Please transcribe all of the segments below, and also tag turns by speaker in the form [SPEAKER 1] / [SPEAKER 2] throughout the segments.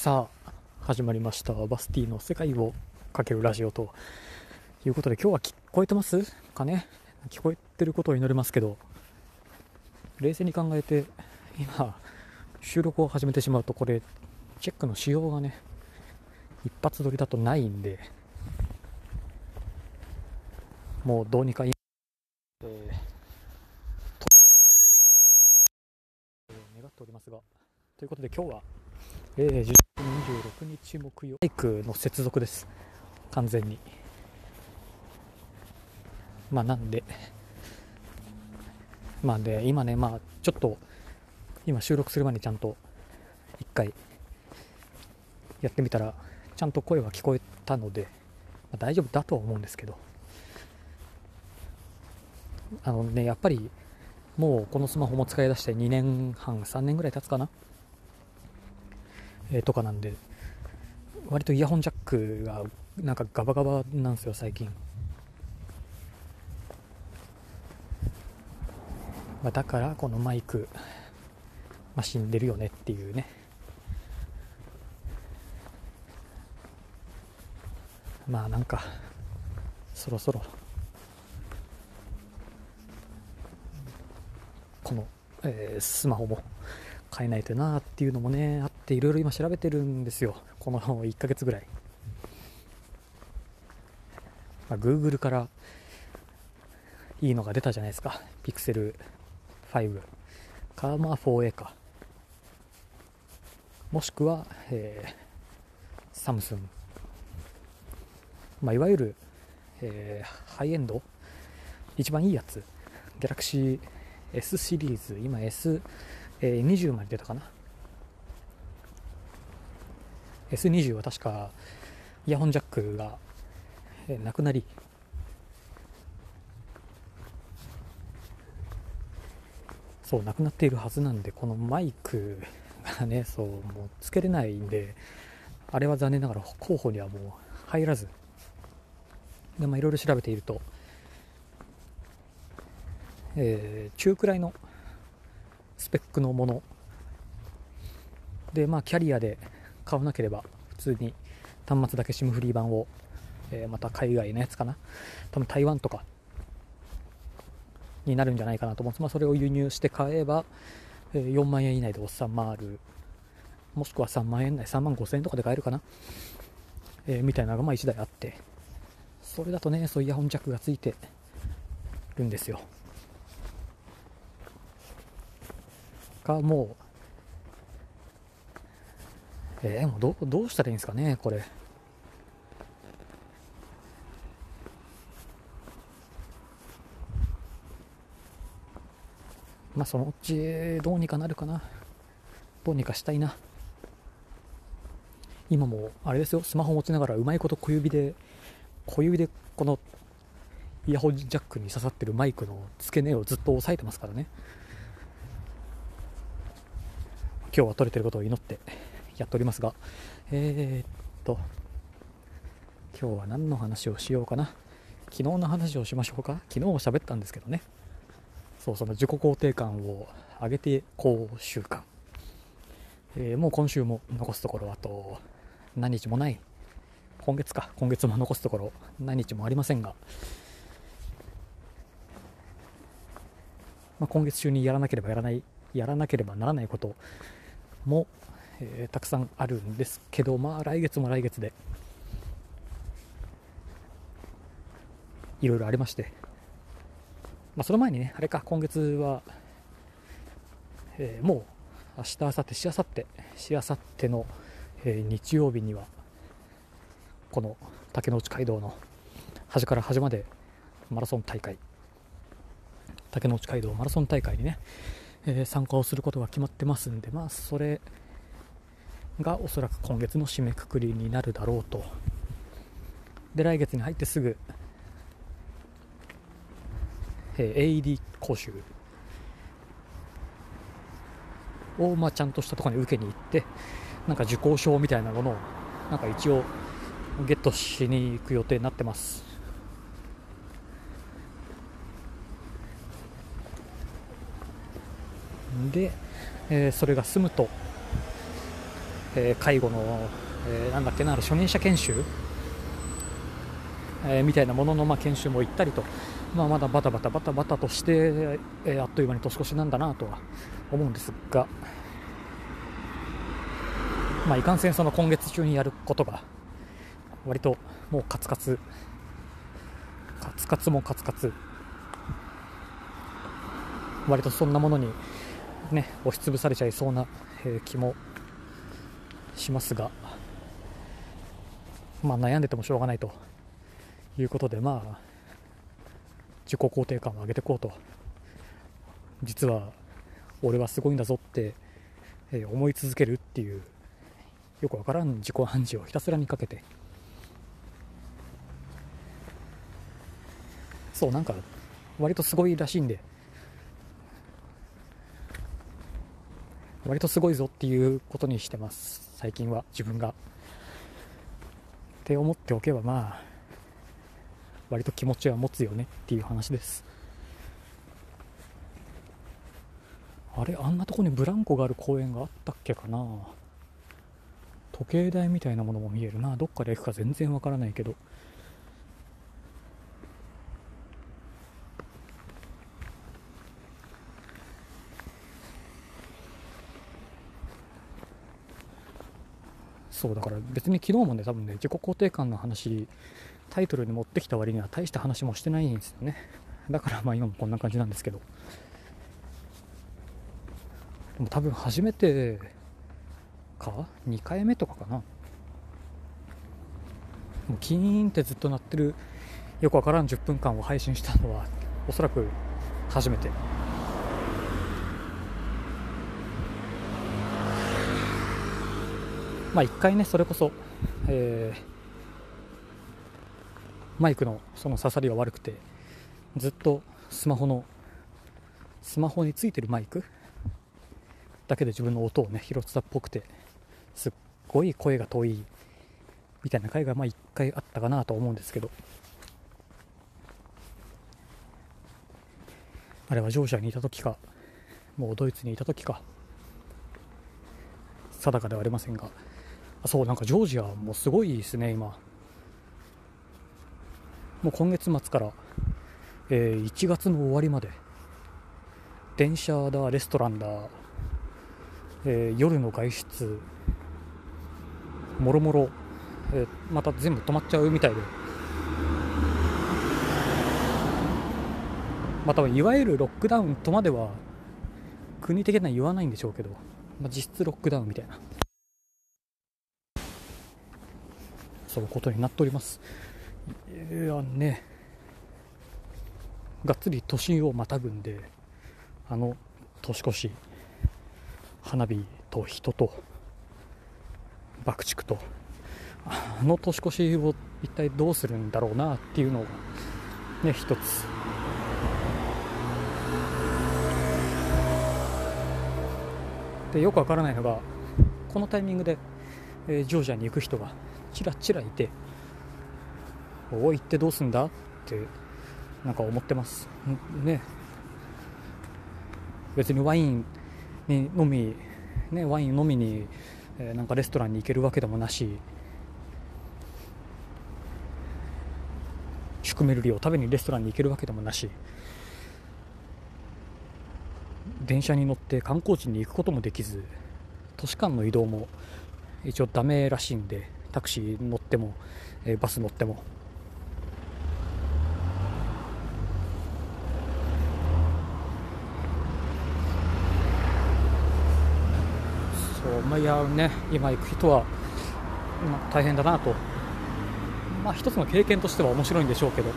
[SPEAKER 1] さあ始まりました。バスティの世界をかけるラジオということで今日は聞こえてますかね？聞こえてることを祈りますけど冷静に考えて今収録を始めてしまうとこれチェックの仕様がね一発撮りだとないんでもうどうにかい、えーと願っておりますがということで今日は、えー、26日木曜。バイクの接続です。完全に。まあなんで。まあで今ねまあちょっと今収録する前にちゃんと一回やってみたらちゃんと声は聞こえたので、まあ大丈夫だとは思うんですけど。あのねやっぱりもうこのスマホも使い出して2年半3年ぐらい経つかな。えーとかなんで割とイヤホンジャックがなんかガバガバなんですよ最近、まあ、だからこのマイク、まあ、死んでるよねっていうね。まあなんかそろそろこの、えースマホも変えないとなっていうのもねあっていろいろ今調べてるんですよ。この1ヶ月ぐらい、まあ、Google からいいのが出たじゃないですか。Pixel 5かまあ 4A か。もしくは、えーサムスン。まあ、いわゆる、えーハイエンド？一番いいやつ。Galaxy S シリーズ。今 S、えー20まで出たかな。S20 は確かイヤホンジャックが、えーなくなり。そうなくなっているはずなんでこのマイクがねそうもうつけれないんであれは残念ながら候補にはもう入らず。でまあいろいろ調べていると、えー中くらいのスペックのもの。でまあキャリアで買わなければ普通に端末だけ SIM フリー版を、えーまた海外のやつかな。多分台湾とかになるんじゃないかなと思うんです、まあ、それを輸入して買えば、えー4万円以内で収まる。もしくは3万円内3万5千円とかで買えるかな、えーみたいなのがまあ1台あって。それだとねそうイヤホンジャックがついてるんですよ。か？もう。えー、もうどうどうしたらいいんですかねこれ。まあそのうちどうにかなるかな。どうにかしたいな。今もあれですよスマホ持ちながらうまいこと小指で小指でこのイヤホンジャックに刺さってるマイクの付け根をずっと押さえてますからね。今日は撮れてることを祈ってやっておりますがえー、っと今日は何の話をしようかな。昨日の話をしましょうか。昨日も喋ったんですけどね。そうその自己肯定感を上げてこう習慣、えーもう今週も残すところあと何日もない。今月か。今月も残すところ何日もありませんが、まあ、今月中にやらなければやらないやらなければならないこと。も、えーたくさんあるんですけどまあ来月も来月でいろいろありましてまあ、その前にね、あれか、今月は、えーもう明日、明後日、しあさって、しあさっての、えー日曜日には、この竹之内街道の端から端までマラソン大会、竹之内街道マラソン大会にね、えー参加をすることが決まってますんで、まあ、それがおそらく今月の締めくくりになるだろうと。で、来月に入ってすぐ、えー AED 講習を、まあ、ちゃんとしたところに受けに行ってなんか受講証みたいなものをなんか一応ゲットしに行く予定になってますで、えーそれが済むと、えー、介護の、えー、なんだっけな初任者研修、えー、みたいなものの、まあ、研修も行ったりと、まあ、まだバタバタバタバタとして、えー、あっという間に年越しなんだなとは思うんですが、まあ、いかんせんその今月中にやることが割ともうカツカツ。カツカツもカツカツ。割とそんなものにね押しつぶされちゃいそうな、えー、気もしますがまあ悩んでてもしょうがないということでまあ自己肯定感を上げていこうと。実は俺はすごいんだぞって、えー、思い続けるっていうよくわからん自己暗示をひたすらにかけて。そうなんか割とすごいらしいんで割とすごいぞっていうことにしてます最近は自分が。って思っておけばまあ割と気持ちは持つよねっていう話です。あれあんなとこにブランコがある公園があったっけかな。時計台みたいなものも見えるな。どっから行くか全然わからないけど。そうだから別に昨日もね多分ね自己肯定感の話タイトルに持ってきた割には大した話もしてないんですよね。だからまあ今もこんな感じなんですけど。でも多分初めてか？2回目とかかな。もうキーンってずっと鳴ってるよくわからん10分間を配信したのはおそらく初めて。まあ一回ねそれこそ、えー、マイクのその刺さりが悪くてずっとスマホのスマホについてるマイクだけで自分の音をね拾ってたっぽくてすっごい声が遠いみたいな回がまあ1回あったかなと思うんですけどあれはジョージアにいた時かもうドイツにいた時か定かではありませんがそうなんかジョージアもすごいですね今。もう今月末から、えー、1月の終わりまで電車だレストランだ、えー、夜の外出もろもろ、えー、また全部止まっちゃうみたいで。またいわゆるロックダウンとまでは国的には言わないんでしょうけど、まあ、実質ロックダウンみたいな。そういうことになっております。いやねがっつり都心をまたぐんであの年越し花火と人と爆竹とあの年越しを一体どうするんだろうなっていうのがね一つ。でよくわからないのがこのタイミングで、えー、ジョージアに行く人がちらちらいておい行ってどうすんだ？ってなんか思ってます。ね。別にワインに飲みねワイン飲みにえー、なんかレストランに行けるわけでもなしシュクメルリを食べにレストランに行けるわけでもなし電車に乗って観光地に行くこともできず都市間の移動も一応ダメらしいんでタクシー乗っても、えー、バス乗っても。そうまあ、いやね今行く人は、まあ、大変だなと、まあ、一つの経験としては面白いんでしょうけど。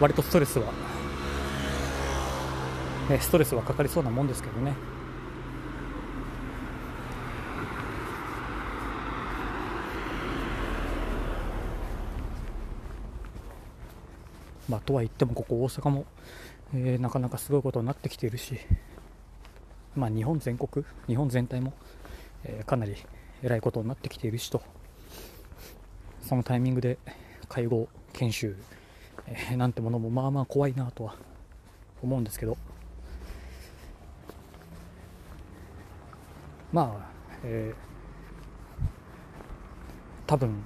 [SPEAKER 1] 割とストレスは、ね、ストレスはかかりそうなもんですけどね。まあ、とは言ってもここ大阪も、えー、なかなかすごいことになってきているしまあ、日本全国、日本全体も、えー、かなり偉いことになってきているしと、そのタイミングで介護研修、えー、なんてものもまあまあ怖いなとは思うんですけど、まあ、えー、多分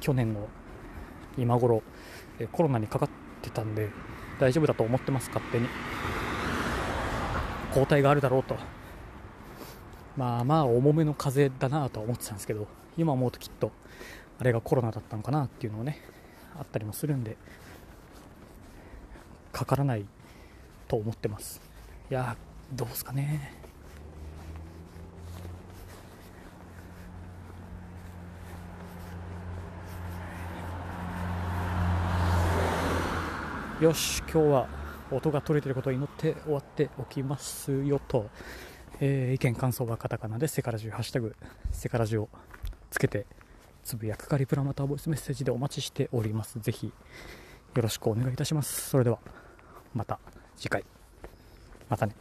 [SPEAKER 1] 去年の今頃、えコロナにかかってたんで大丈夫だと思ってます勝手に。抗体があるだろうと。まあまあ重めの風邪だなとは思ってたんですけど今思うときっとあれがコロナだったのかなっていうのをねあったりもするんでかからないと思ってます。いやどうすかね。よし今日は音が取れてることを祈って終わっておきますよと、えー、意見感想はカタカナでセカラジュハッシュタグセカラジュをつけてつぶやくかリプラまたボイスメッセージでお待ちしております。ぜひよろしくお願いいたします。それではまた次回。またね。